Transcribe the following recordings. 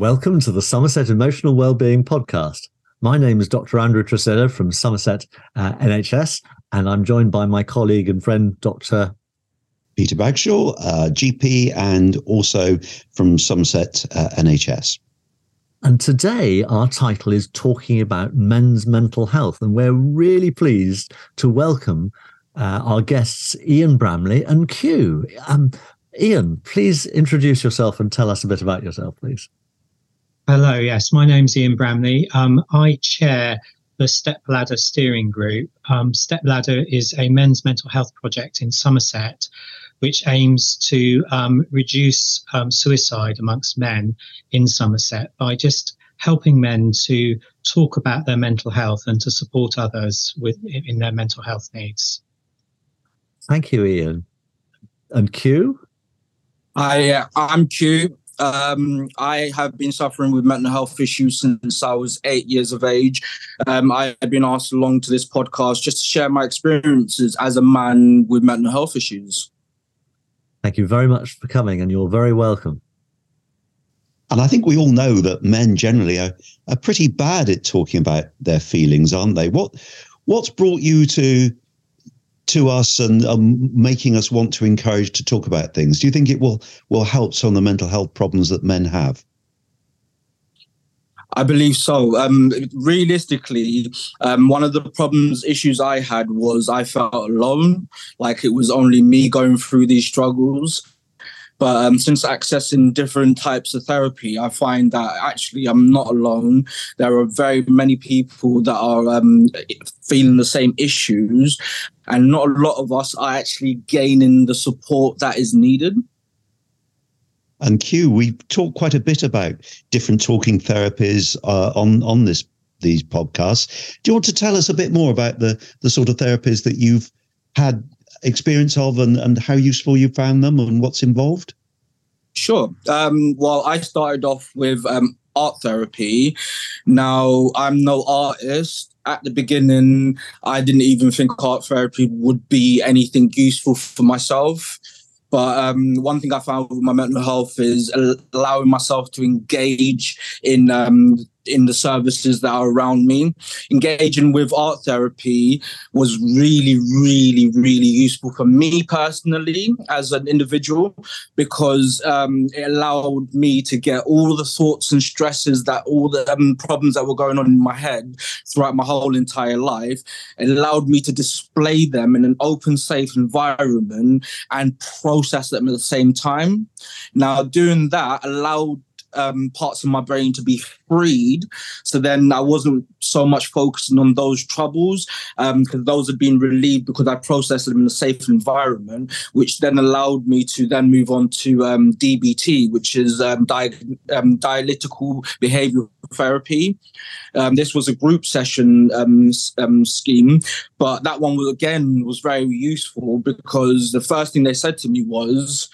Welcome to the Somerset Emotional Wellbeing Podcast. My name is Dr. Andrew Tresidder from Somerset uh, NHS, and I'm joined by my colleague and friend, Dr. Peter Bagshaw, uh, GP, and also from Somerset uh, NHS. And today, our title is Talking About Men's Mental Health. And we're really pleased to welcome uh, our guests, Ian Bramley and Q. Um, Ian, please introduce yourself and tell us a bit about yourself, please. Hello, yes, my name's Ian Bramley. Um, I chair the Stepladder Steering Group. Um, Stepladder is a men's mental health project in Somerset, which aims to um, reduce um, suicide amongst men in Somerset by just helping men to talk about their mental health and to support others with in their mental health needs. Thank you, Ian. And Q. I, uh, I'm Q. Um, I have been suffering with mental health issues since I was eight years of age. Um, I have been asked along to this podcast just to share my experiences as a man with mental health issues. Thank you very much for coming, and you're very welcome. And I think we all know that men generally are, are pretty bad at talking about their feelings, aren't they? What what's brought you to to us and um, making us want to encourage to talk about things? Do you think it will will help some of the mental health problems that men have? I believe so. Um, realistically, um, one of the problems, issues I had was I felt alone, like it was only me going through these struggles. But um, since accessing different types of therapy, I find that actually I'm not alone. There are very many people that are um, feeling the same issues, and not a lot of us are actually gaining the support that is needed. And Q, we talked quite a bit about different talking therapies uh, on on this these podcasts. Do you want to tell us a bit more about the the sort of therapies that you've had experience of and, and how useful you found them and what's involved? Sure. Um, well, I started off with um, art therapy. Now, I'm no artist. At the beginning, I didn't even think art therapy would be anything useful for myself. But um, one thing I found with my mental health is allowing myself to engage in um, in the services that are around me. Engaging with art therapy was really, really, really useful for me personally as an individual because um, it allowed me to get all the thoughts and stresses that all the um, problems that were going on in my head throughout my whole entire life. It allowed me to display them in an open, safe environment and process them at the same time. Now, doing that allowed um, parts of my brain to be freed. So then I wasn't so much focusing on those troubles because um, those had been relieved because I processed them in a safe environment, which then allowed me to then move on to um, DBT, which is um, di- um, dialectical behavioral therapy. Um, this was a group session scheme, but that one was again was very useful because the first thing they said to me was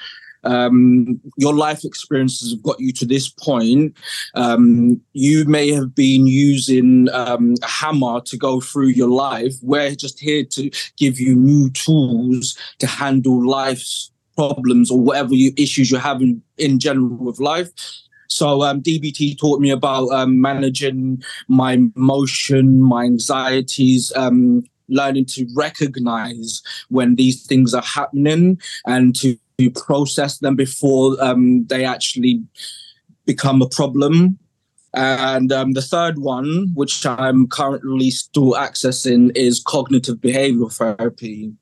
um, your life experiences have got you to this point. Um, you may have been using um, a hammer to go through your life. We're just here to give you new tools to handle life's problems or whatever you, issues you're having in general with life. So um, DBT taught me about um, managing my emotion, my anxieties, um, learning to recognize when these things are happening and to process them before um, they actually become a problem. And um, the third one, which I'm currently still accessing, is cognitive behavioral therapy.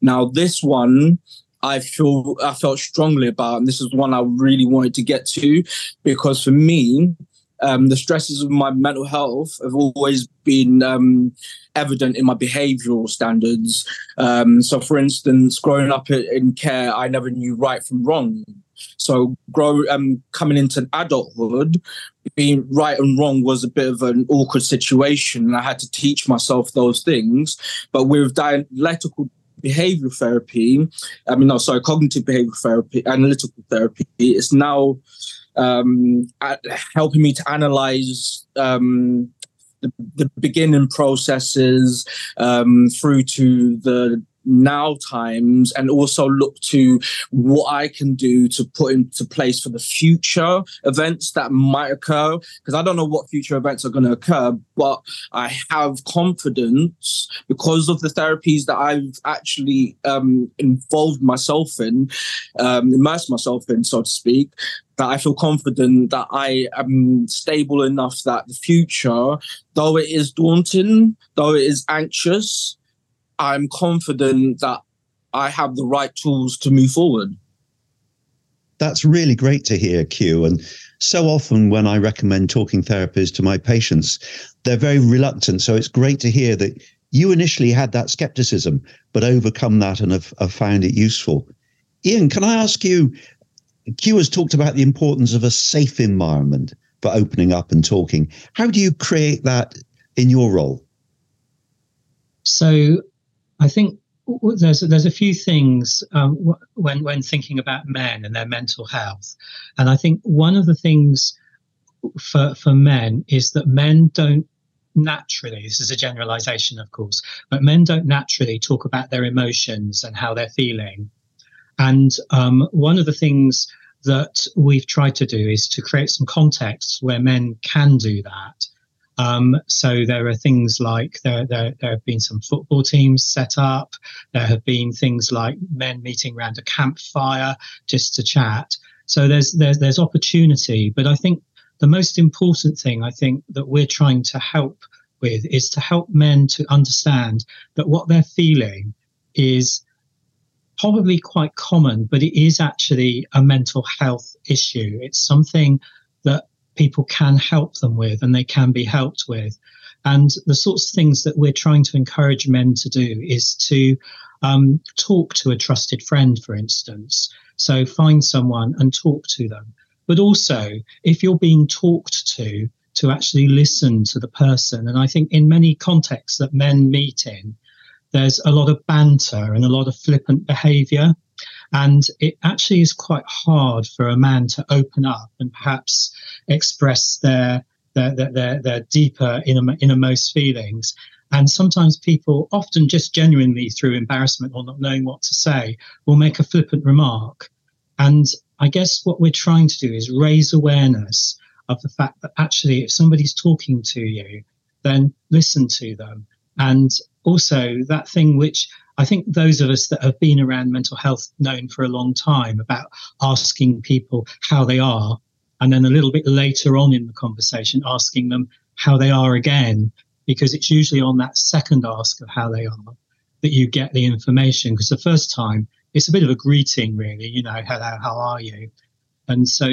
Now, this one I feel I felt strongly about, and this is one I really wanted to get to, because for me, um, the stresses of my mental health have always been um, evident in my behavioral standards. Um, so, for instance, growing up in care, I never knew right from wrong. So, grow um, coming into adulthood, being right and wrong was a bit of an awkward situation, and I had to teach myself those things. But with dialectical behavioral therapy, I mean, no, sorry, cognitive behavioral therapy, analytical therapy, it's now um, helping me to analyze um, the, the, beginning processes um, through to the now times and also look to what I can do to put into place for the future events that might occur. Because I don't know what future events are going to occur, but I have confidence because of the therapies that I've actually um, involved myself in, um, immersed myself in, so to speak, that I feel confident that I am stable enough that the future, though it is daunting, though it is anxious, I'm confident that I have the right tools to move forward. That's really great to hear, Q. And so often when I recommend talking therapies to my patients, they're very reluctant. So it's great to hear that you initially had that skepticism, but overcome that and have, have found it useful. Ian, can I ask you? Q has talked about the importance of a safe environment for opening up and talking. How do you create that in your role? So I think there's there's a few things um, when when thinking about men and their mental health, and I think one of the things for for men is that men don't naturally this is a generalization of course but men don't naturally talk about their emotions and how they're feeling. And um, one of the things that we've tried to do is to create some contexts where men can do that um, so there are things like there, there, there have been some football teams set up. There have been things like men meeting around a campfire just to chat. So there's there's there's opportunity, but I think the most important thing I think that we're trying to help with is to help men to understand that what they're feeling is probably quite common, but it is actually a mental health issue. It's something people can help them with and they can be helped with. And the sorts of things that we're trying to encourage men to do is to um, talk to a trusted friend, for instance. So find someone and talk to them. But also, if you're being talked to, to actually listen to the person. And I think in many contexts that men meet in, there's a lot of banter and a lot of flippant behavior. And it actually is quite hard for a man to open up and perhaps express their their their, their, their deeper inner, innermost feelings. And sometimes people, often just genuinely through embarrassment or not knowing what to say, will make a flippant remark. And I guess what we're trying to do is raise awareness of the fact that actually, if somebody's talking to you, then listen to them. And also, that thing which I think those of us that have been around mental health known for a long time about asking people how they are, and then a little bit later on in the conversation, asking them how they are again, because it's usually on that second ask of how they are that you get the information. Because the first time, it's a bit of a greeting, really, you know, hello, how are you? And so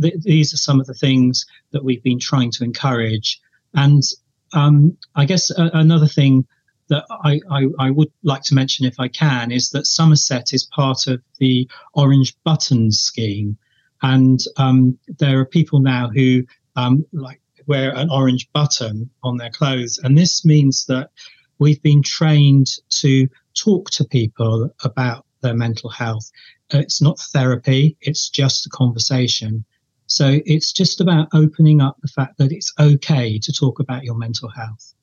th- these are some of the things that we've been trying to encourage. And um, I guess a- another thing that I, I, I, would like to mention, if I can, is that Somerset is part of the Orange Buttons scheme, and um, there are people now who um, like wear an orange button on their clothes, and this means that we've been trained to talk to people about their mental health. It's not therapy; it's just a conversation. So it's just about opening up the fact that it's okay to talk about your mental health.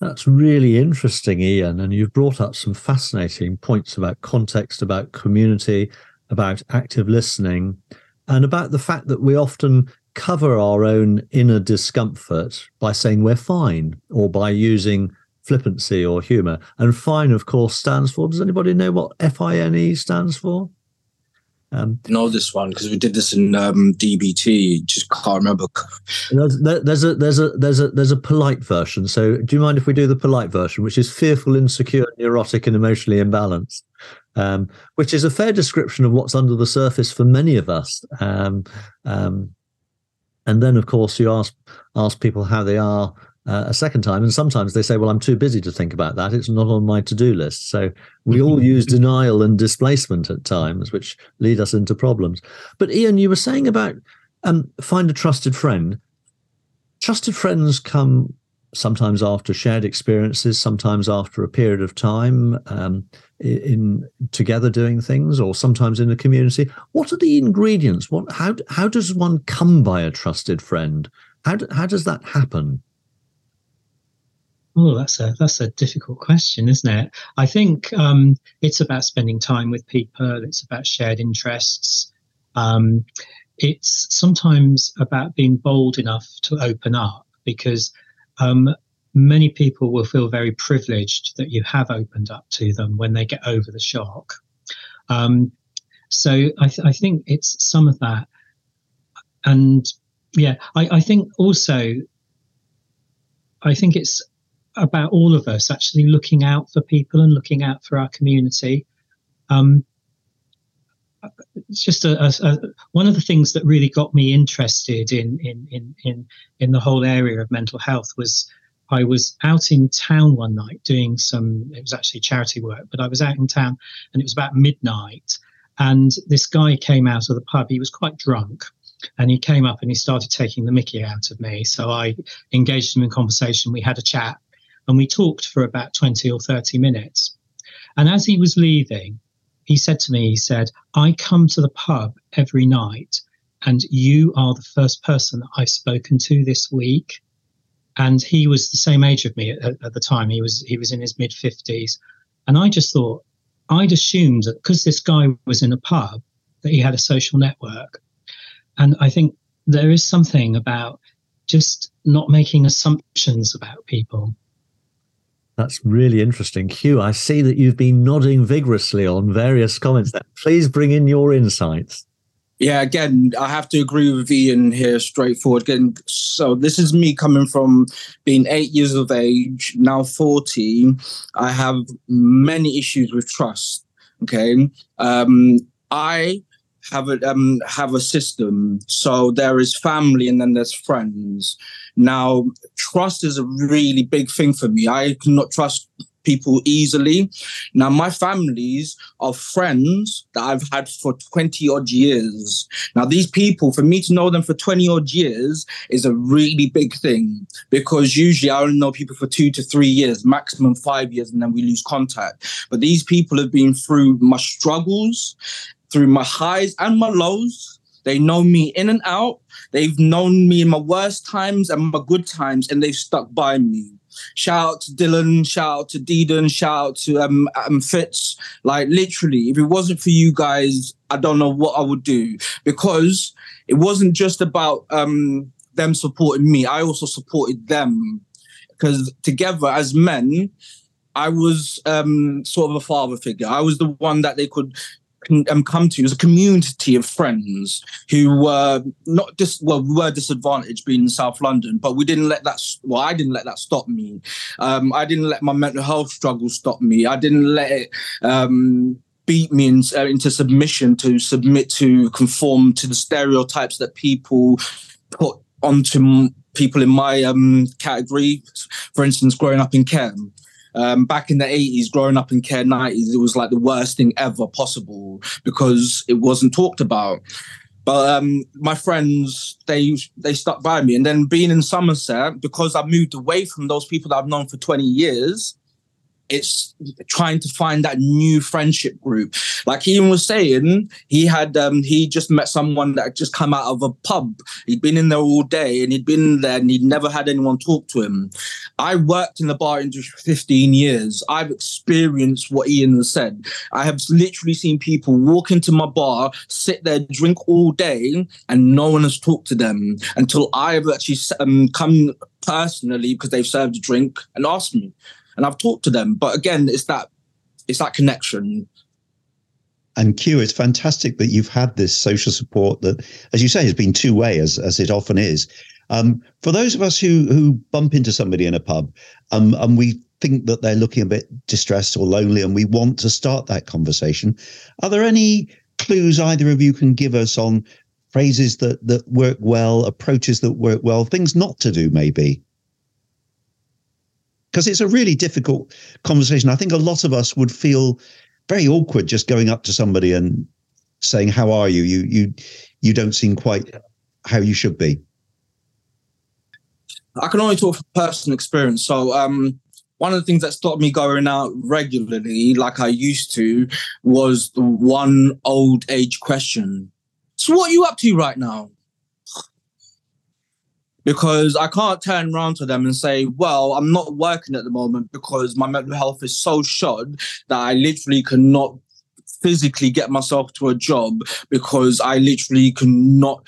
That's really interesting, Ian. And you've brought up some fascinating points about context, about community, about active listening, and about the fact that we often cover our own inner discomfort by saying we're fine or by using flippancy or humor. And fine, of course, stands for does anybody know what F I N E stands for? Um, know this one because we did this in um, DBT. Just can't remember. There's, there's a there's a there's a there's a polite version. So do you mind if we do the polite version, which is fearful, insecure, neurotic, and emotionally imbalanced, um, which is a fair description of what's under the surface for many of us. Um, um and then, of course, you ask ask people how they are uh, a second time. And sometimes they say, well, I'm too busy to think about that. It's not on my to do list. So we all use denial and displacement at times, which lead us into problems. But Ian, you were saying about um, find a trusted friend. Trusted friends come sometimes after shared experiences, sometimes after a period of time um, in together doing things, or sometimes in a community. What are the ingredients? What how how does one come by a trusted friend? How how does that happen? Oh, that's a that's a difficult question, isn't it? I think um, it's about spending time with people. It's about shared interests. Um, it's sometimes about being bold enough to open up because um, many people will feel very privileged that you have opened up to them when they get over the shock. Um, so I, th- I, think it's some of that, and yeah, I, I think also I think it's about all of us actually looking out for people and looking out for our community. Um, it's just a, a, a, one of the things that really got me interested in, in in in in the whole area of mental health was I was out in town one night doing some it was actually charity work, but I was out in town and it was about midnight and this guy came out of the pub. He was quite drunk and he came up and he started taking the mickey out of me. So I engaged him in conversation. We had a chat and we talked for about 20 or 30 minutes. And as he was leaving, he said to me, he said, I come to the pub every night and you are the first person that I've spoken to this week. And he was the same age of me at, at the time. He was he was in his mid fifties, and I just thought I'd assumed that because this guy was in a pub that he had a social network, and I think there is something about just not making assumptions about people. That's really interesting. Q, I see that you've been nodding vigorously on various comments there. Please bring in your insights. Yeah, again, I have to agree with Ian here, straightforward. Again, so this is me coming from being eight years of age, now 40. I have many issues with trust. Okay. Um, I have a um, have a system. So there is family and then there's friends. Now, trust is a really big thing for me. I cannot trust people easily. Now, my families are friends that I've had for 20 odd years. Now, these people, for me to know them for 20 odd years is a really big thing because usually I only know people for two to three years, maximum five years, and then we lose contact. But these people have been through my struggles through my highs and my lows. They know me in and out. They've known me in my worst times and my good times, and they've stuck by me. Shout out to Dylan, shout out to Deedon, shout out to um, um Fitz. Like literally, if it wasn't for you guys, I don't know what I would do because it wasn't just about um them supporting me. I also supported them because together as men, I was um, sort of a father figure. I was the one that they could um, come to as a community of friends who were not just well we were disadvantaged being in South London, but we didn't let that well I didn't let that stop me. Um, I didn't let my mental health struggles stop me. I didn't let it um, beat me in, uh, into submission to submit to conform to the stereotypes that people put onto people in my um, category. For instance, growing up in Kent um, back in the 80s, growing up in care 90s, it was like the worst thing ever possible because it wasn't talked about. But um, my friends, they they stuck by me, and then being in Somerset because I moved away from those people that I've known for 20 years, it's trying to find that new friendship group. Like Ian was saying, he had um he just met someone that just come out of a pub. He'd been in there all day and he'd been there and he'd never had anyone talk to him. I worked in the bar industry for 15 years. I've experienced what Ian has said. I have literally seen people walk into my bar, sit there, drink all day, and no one has talked to them until I've actually um, come personally because they've served a drink and asked me and I've talked to them. But again, it's that it's that connection. And Q, it's fantastic that you've had this social support that, as you say, has been two way, as as it often is. Um, for those of us who who bump into somebody in a pub, um, and we think that they're looking a bit distressed or lonely, and we want to start that conversation, are there any clues either of you can give us on phrases that that work well, approaches that work well, things not to do, maybe? Because it's a really difficult conversation. I think a lot of us would feel very awkward just going up to somebody and saying, "How are you? You you you don't seem quite how you should be." I can only talk from personal experience. So, um, one of the things that stopped me going out regularly, like I used to, was the one old age question. So, what are you up to right now? Because I can't turn around to them and say, well, I'm not working at the moment because my mental health is so shod that I literally cannot physically get myself to a job because I literally cannot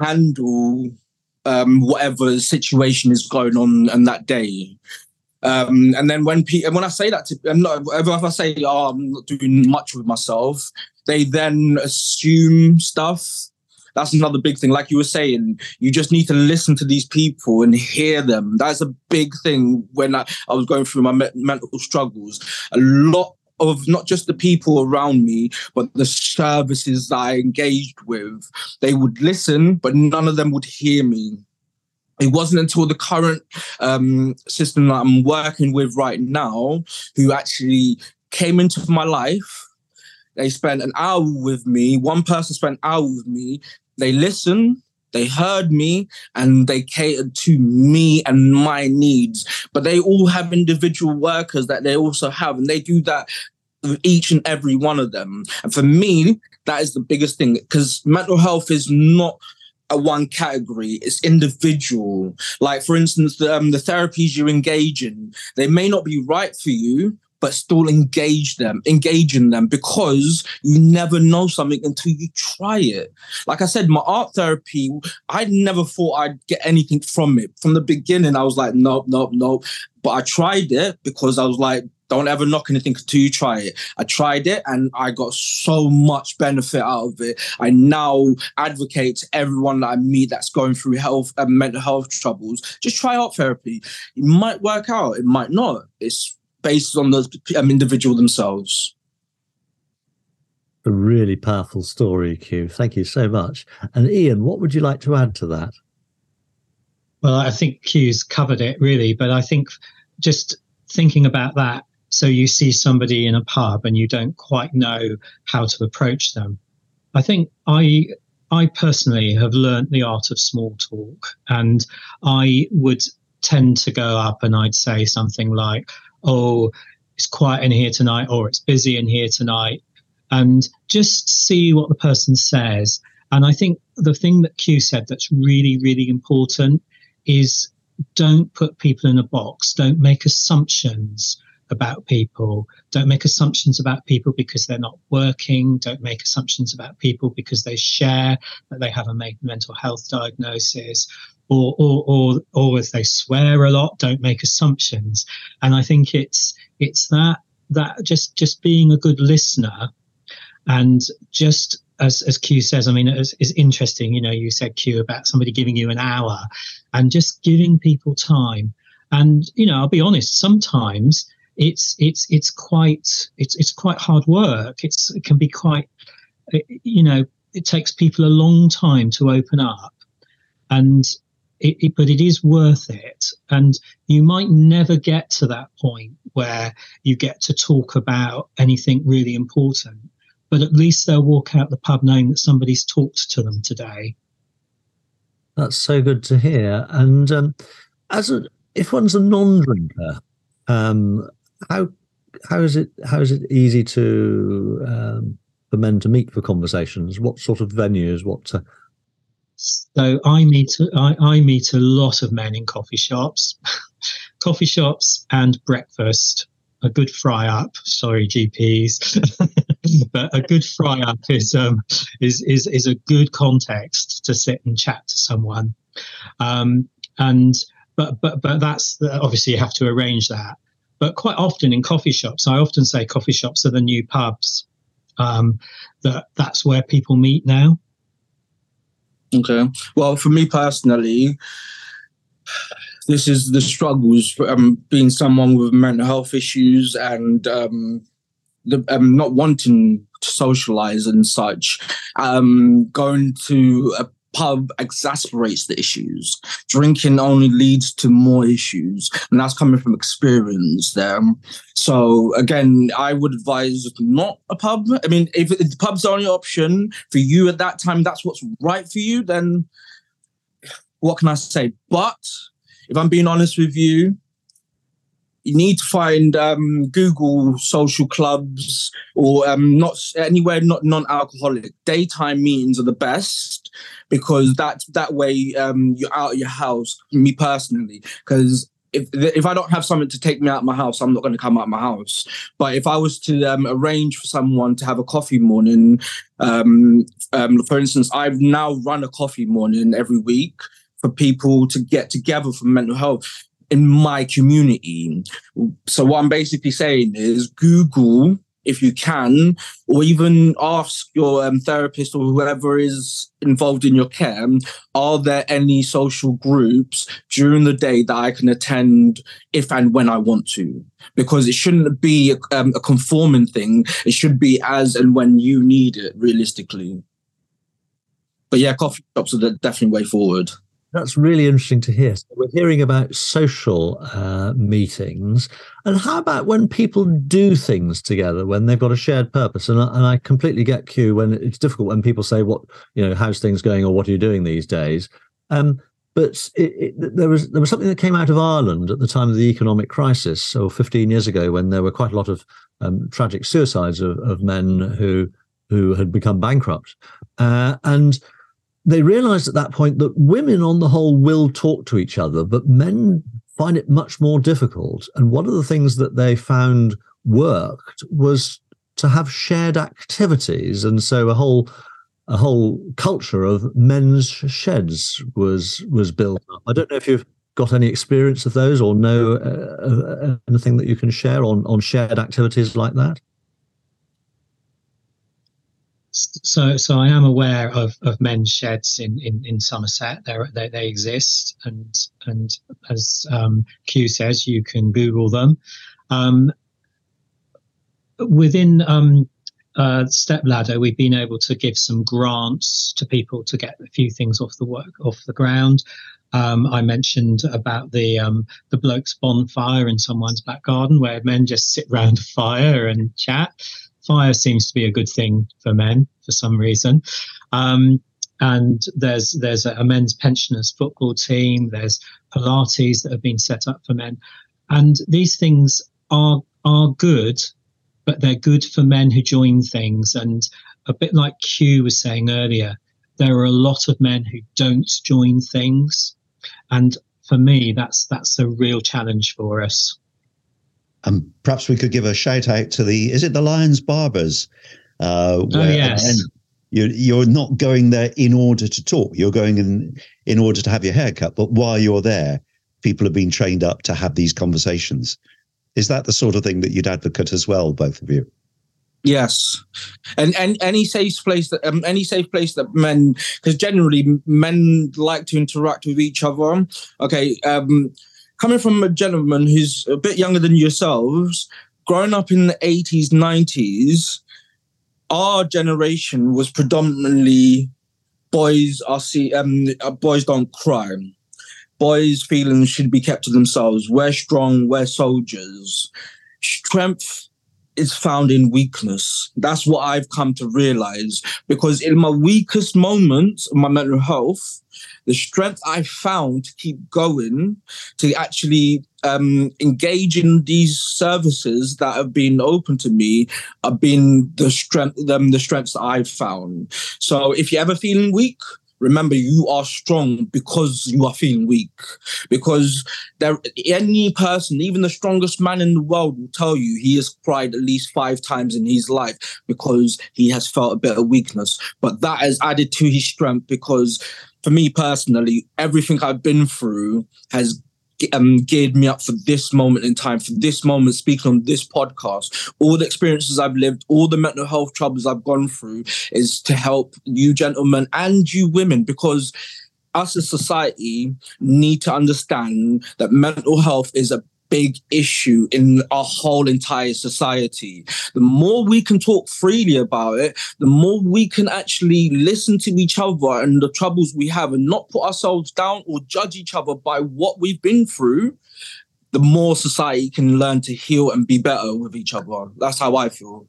handle um, whatever situation is going on on that day. Um, and then when pe- when I say that to I'm not if I say oh I'm not doing much with myself, they then assume stuff. That's another big thing. Like you were saying, you just need to listen to these people and hear them. That's a big thing when I, I was going through my me- mental struggles. A lot of not just the people around me, but the services that I engaged with. They would listen, but none of them would hear me. It wasn't until the current um, system that I'm working with right now who actually came into my life. They spent an hour with me. One person spent an hour with me. They listened, they heard me and they catered to me and my needs. But they all have individual workers that they also have, and they do that with each and every one of them. And for me, that is the biggest thing because mental health is not a one category it's individual like for instance the, um, the therapies you engage in they may not be right for you but still engage them, engage in them because you never know something until you try it. Like I said, my art therapy, I never thought I'd get anything from it. From the beginning, I was like, nope, nope, nope. But I tried it because I was like, don't ever knock anything until you try it. I tried it and I got so much benefit out of it. I now advocate to everyone that I meet that's going through health and mental health troubles. Just try art therapy. It might work out, it might not. It's based on the um, individual themselves. A really powerful story, Q. Thank you so much. And Ian, what would you like to add to that? Well, I think Q's covered it really, but I think just thinking about that, so you see somebody in a pub and you don't quite know how to approach them. I think I I personally have learnt the art of small talk, and I would tend to go up and I'd say something like, oh, it's quiet in here tonight, or it's busy in here tonight, and just see what the person says. And I think the thing that Q said that's really, really important is don't put people in a box, don't make assumptions about people. Don't make assumptions about people because they're not working. Don't make assumptions about people because they share that they have a mental health diagnosis or, or, or, or if they swear a lot, don't make assumptions. And I think it's, it's that, that just, just being a good listener and just as, as Q says, I mean, it's, it's interesting, you know, you said Q about somebody giving you an hour and just giving people time. And, you know, I'll be honest, sometimes it's, it's, it's quite, it's, it's quite hard work. It's, it can be quite, you know, it takes people a long time to open up. And it, it, but it is worth it. And you might never get to that point where you get to talk about anything really important, but at least they'll walk out the pub knowing that somebody's talked to them today. That's so good to hear. And um, as a, if one's a non-drinker, um, how how is it how is it easy to um, for men to meet for conversations? What sort of venues? What uh, so I meet I, I meet a lot of men in coffee shops, coffee shops and breakfast. A good fry up. Sorry, GPs, but a good fry up is um, is is is a good context to sit and chat to someone. Um, and but but but that's obviously you have to arrange that. But quite often in coffee shops, I often say coffee shops are the new pubs. Um, that that's where people meet now. Okay. Well, for me personally, this is the struggles um, being someone with mental health issues and um, the, um, not wanting to socialize and such. Um, going to a pub exasperates the issues. Drinking only leads to more issues, and that's coming from experience there. So again, I would advise not a pub. I mean, if, if the pub's the only option for you at that time, that's what's right for you. Then what can I say? But if I'm being honest with you, you need to find um, Google social clubs or um, not anywhere not non-alcoholic. Daytime meetings are the best because that that way um, you're out of your house. Me personally, because if if I don't have something to take me out of my house, I'm not going to come out of my house. But if I was to um, arrange for someone to have a coffee morning, um, um, for instance, I've now run a coffee morning every week for people to get together for mental health in my community. So what I'm basically saying is Google if you can, or even ask your um, therapist or whoever is involved in your care, are there any social groups during the day that I can attend if and when I want to? Because it shouldn't be a, um, a conforming thing. It should be as and when you need it, realistically. But yeah, coffee shops are the definitely way forward. That's really interesting to hear. So we're hearing about social uh, meetings. And how about when people do things together, when they've got a shared purpose? And I, and I completely get Q when it's difficult when people say, what, you know, how's things going or what are you doing these days? Um, but it, it, there was there was something that came out of Ireland at the time of the economic crisis, so 15 years ago, when there were quite a lot of um, tragic suicides of, of men who who had become bankrupt. Uh, and they realized at that point that women, on the whole, will talk to each other, but men find it much more difficult. And one of the things that they found worked was to have shared activities, and so a whole a whole culture of men's sheds was was built up. I don't know if you've got any experience of those or know uh, uh anything that you can share on on shared activities like that so so I am aware of, of men's sheds in, in, in Somerset. They're, they they exist, and and as um, Q says, you can Google them. Um, within um, uh, Stepladder, we've been able to give some grants to people to get a few things off the work off the ground. Um, I mentioned about the um, the blokes bonfire in someone's back garden, where men just sit round a fire and chat fire seems to be a good thing for men for some reason. Um, and there's there's a, men's pensioners football team. There's Pilates that have been set up for men, and these things are are good, but they're good for men who join things. And a bit like Q was saying earlier, there are a lot of men who don't join things, and for me, that's that's a real challenge for us. And perhaps we could give a shout out to the is it the Lions Barbers? Uh, oh yes. You're, you're not going there in order to talk. You're going in in order to have your hair cut. But while you're there, people have been trained up to have these conversations. Is that the sort of thing that you'd advocate as well, both of you? Yes, and and any safe place that um, any safe place that men because generally men like to interact with each other. Okay, um, coming from a gentleman who's a bit younger than yourselves, growing up in the 80s, 90s, our generation was predominantly boys are see um uh, boys don't cry. Boys' feelings should be kept to themselves. We're strong, we're soldiers. Strength is found in weakness. That's what I've come to realize because in my weakest moments my mental health, the strength I found to keep going, to actually um, engage in these services that have been open to me, have been the strength, them the strengths that I've found. So if you're ever feeling weak, remember you are strong because you are feeling weak. Because there any person even the strongest man in the world will tell you he has cried at least five times in his life because he has felt a bit of weakness. But that has added to his strength because for me personally, everything I've been through has um, geared me up for this moment in time, for this moment speaking on this podcast. All the experiences I've lived, all the mental health troubles I've gone through is to help you gentlemen and you women because us as society need to understand that mental health is a big issue in our whole entire society. The more we can talk freely about it, the more we can actually listen to each other and the troubles we have and not put ourselves down or judge each other by what we've been through, the more society can learn to heal and be better with each other. That's how I feel.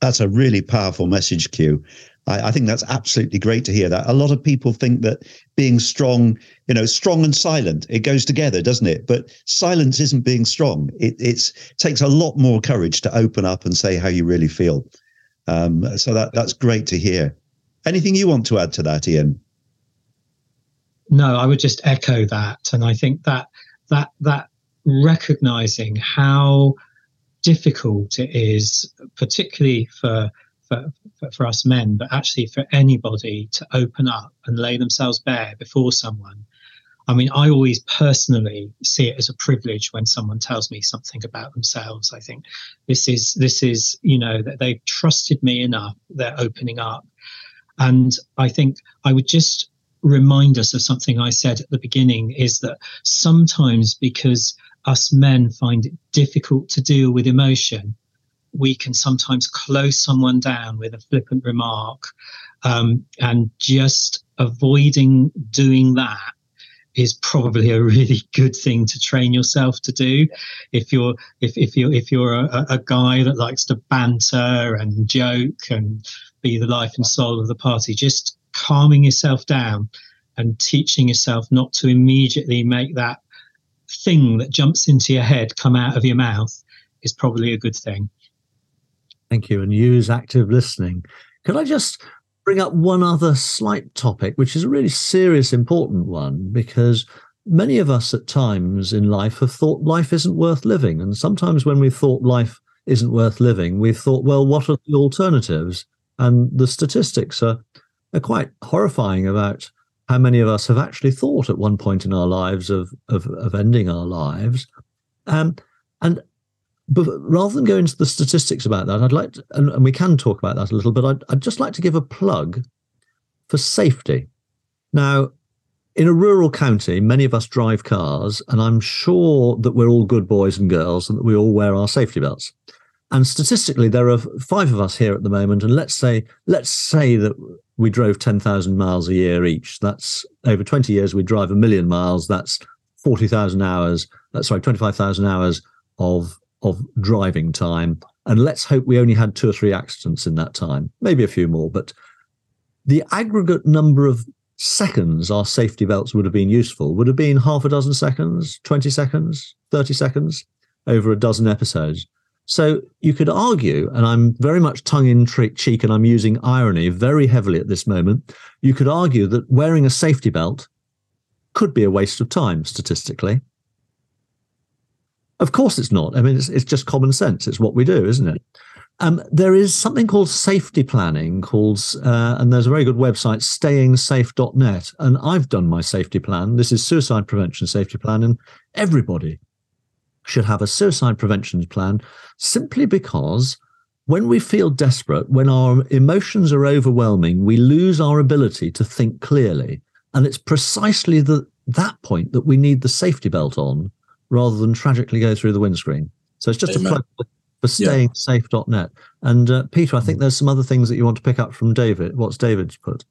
That's a really powerful message, Q. I, I, think that's absolutely great to hear that. A lot of people think that being strong, you know, strong and silent, it goes together, doesn't it? But silence isn't being strong. It it's, takes a lot more courage to open up and say how you really feel. Um, so that that's great to hear. Anything you want to add to that, Ian? No, I would just echo that, and I think that that that recognizing how difficult it is, particularly for for, for, us men, but actually for anybody to open up and lay themselves bare before someone. I mean, I always personally see it as a privilege when someone tells me something about themselves. I think this is this is you know that they've trusted me enough. They're opening up, and I think I would just remind us of something I said at the beginning is that sometimes because us men find it difficult to deal with emotion, we can sometimes close someone down with a flippant remark. Um, and just avoiding doing that is probably a really good thing to train yourself to do. If you're if if you're if you're a, a guy that likes to banter and joke and be the life and soul of the party, just calming yourself down and teaching yourself not to immediately make that thing that jumps into your head come out of your mouth is probably a good thing. Thank you. And use active listening. Could I just bring up one other slight topic, which is a really serious, important one, because many of us at times in life have thought life isn't worth living. And sometimes when we've thought life isn't worth living, we've thought, well, what are the alternatives? And the statistics are, are quite horrifying about how many of us have actually thought at one point in our lives of of, of ending our lives. Um, and but rather than go into the statistics about that, I'd like to, and, and we can talk about that a little, but I'd, I'd just like to give a plug for safety. Now, in a rural county, many of us drive cars, and I'm sure that we're all good boys and girls and that we all wear our safety belts. And statistically, there are five of us here at the moment, and let's say let's say that we drove ten thousand miles a year each. That's over twenty years. We drive a million miles. That's forty thousand hours. That's sorry, twenty five thousand hours of of driving time. And let's hope we only had two or three accidents in that time, maybe a few more. But the aggregate number of seconds our safety belts would have been useful would have been half a dozen seconds, 20 seconds, 30 seconds over a dozen episodes. So you could argue, and I'm very much tongue in cheek and I'm using irony very heavily at this moment, you could argue that wearing a safety belt could be a waste of time statistically. Of course it's not. I mean, it's, it's just common sense. It's what we do, isn't it? Um, there is something called safety planning called, uh, and there's a very good website, stayingsafe.net. And I've done my safety plan. This is suicide prevention safety plan. And everybody should have a suicide prevention plan simply because when we feel desperate, when our emotions are overwhelming, we lose our ability to think clearly. And it's precisely the, that point that we need the safety belt on rather than tragically go through the windscreen. So it's just Amen. a plug for stayingsafe.net. And uh, Peter, I think there's some other things that you want to pick up from David. What's David's put?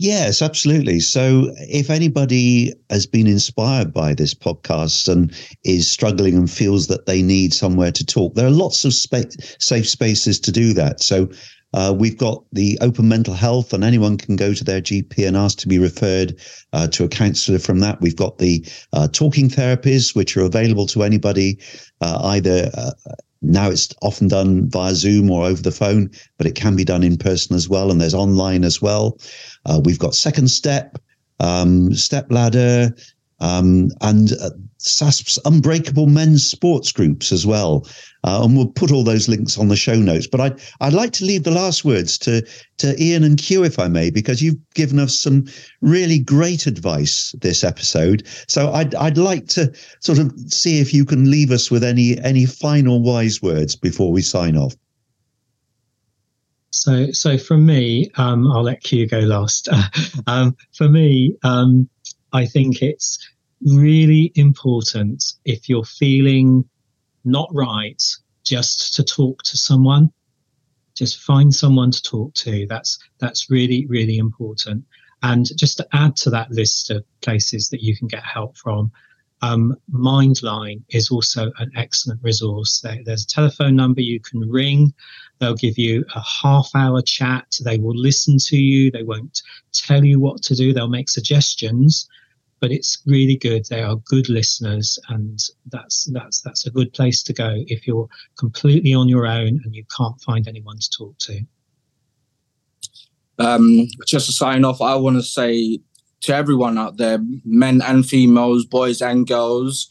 Yes, absolutely. So, if anybody has been inspired by this podcast and is struggling and feels that they need somewhere to talk, there are lots of spa- safe spaces to do that. So, uh, we've got the open mental health, and anyone can go to their GP and ask to be referred uh, to a counsellor from that. We've got the uh, talking therapies, which are available to anybody, uh, either uh, now it's often done via Zoom or over the phone, but it can be done in person as well. And there's online as well. Uh, we've got Second Step, um, Stepladder, um, and uh, SASP's Unbreakable Men's Sports Groups as well. Uh, and we'll put all those links on the show notes. But I'd, I'd like to leave the last words to, to Ian and Q, if I may, because you've given us some really great advice this episode. So I'd, I'd like to sort of see if you can leave us with any, any final wise words before we sign off. So, so for me, um, I'll let Q go last. um, for me, um, I think it's really important if you're feeling not right, just to talk to someone. Just find someone to talk to. That's that's really really important. And just to add to that list of places that you can get help from, Um, Mindline is also an excellent resource. there's a telephone number you can ring. They'll give you a half hour chat. They will listen to you. They won't tell you what to do. They'll make suggestions, but it's really good. They are good listeners, and that's that's that's a good place to go if you're completely on your own and you can't find anyone to talk to. Um, just to sign off, I want to say to everyone out there, men and females, boys and girls,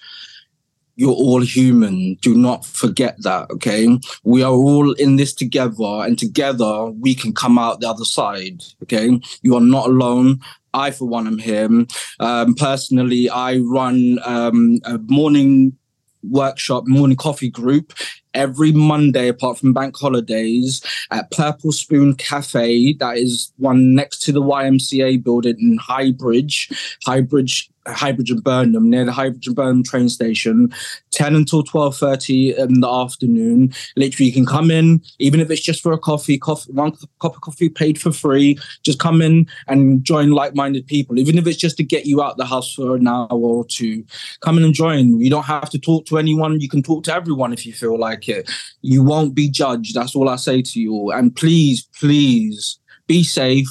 you're all human. Do not forget that. Okay. We are all in this together and together we can come out the other side. Okay. You are not alone. I, for one, am here. Um, personally, I run um, a morning workshop, morning coffee group every Monday, apart from bank holidays, at Purple Spoon Cafe. That is one next to the YMCA building in Highbridge, Highbridge And Burnham, near the and Burnham train station, 10 until 12.30 in the afternoon. Literally, you can come in, even if it's just for a coffee, coffee one cup of coffee paid for free. Just come in and join like-minded people, even if it's just to get you out the house for an hour or two. Come in and join. You don't have to talk to anyone. You can talk to everyone if you feel like it. You won't be judged. That's all I say to you all. And please, please be safe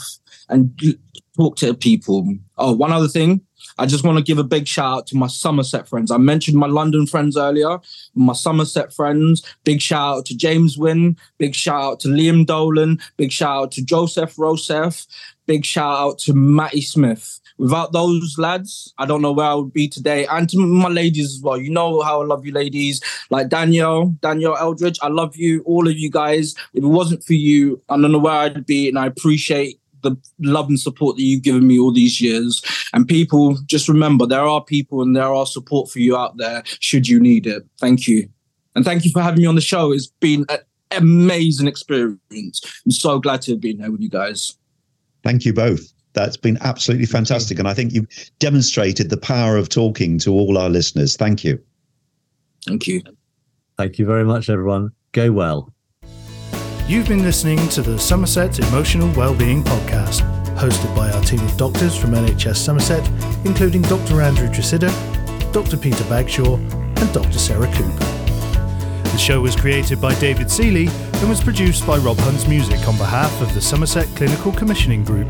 and talk to people. Oh, one other thing I just want to give a big shout out to my Somerset friends. I mentioned my London friends earlier, my Somerset friends. Big shout out to James Wynn. Big shout out to Liam Dolan. Big shout out to Joseph Rosef. Big shout out to Matty Smith. Without those lads, I don't know where I would be today. And to my ladies as well. You know how I love you, ladies. Like Danielle, Danielle Eldridge. I love you, all of you guys. If it wasn't for you, I don't know where I'd be. And I appreciate the love and support that you've given me all these years. And people, just remember there are people and there are support for you out there should you need it. Thank you. And thank you for having me on the show. It's been an amazing experience. I'm so glad to have been here with you guys. Thank you both. That's been absolutely fantastic. And I think you've demonstrated the power of talking to all our listeners. Thank you. Thank you. Thank you very much, everyone. Go well. You've been listening to the Somerset Emotional Wellbeing Podcast, hosted by our team of doctors from NHS Somerset, including Dr. Andrew Tresidder, Dr. Peter Bagshaw, and Dr. Sarah Coope. The show was created by David Seeley and was produced by Rob Hunt's Music on behalf of the Somerset Clinical Commissioning Group.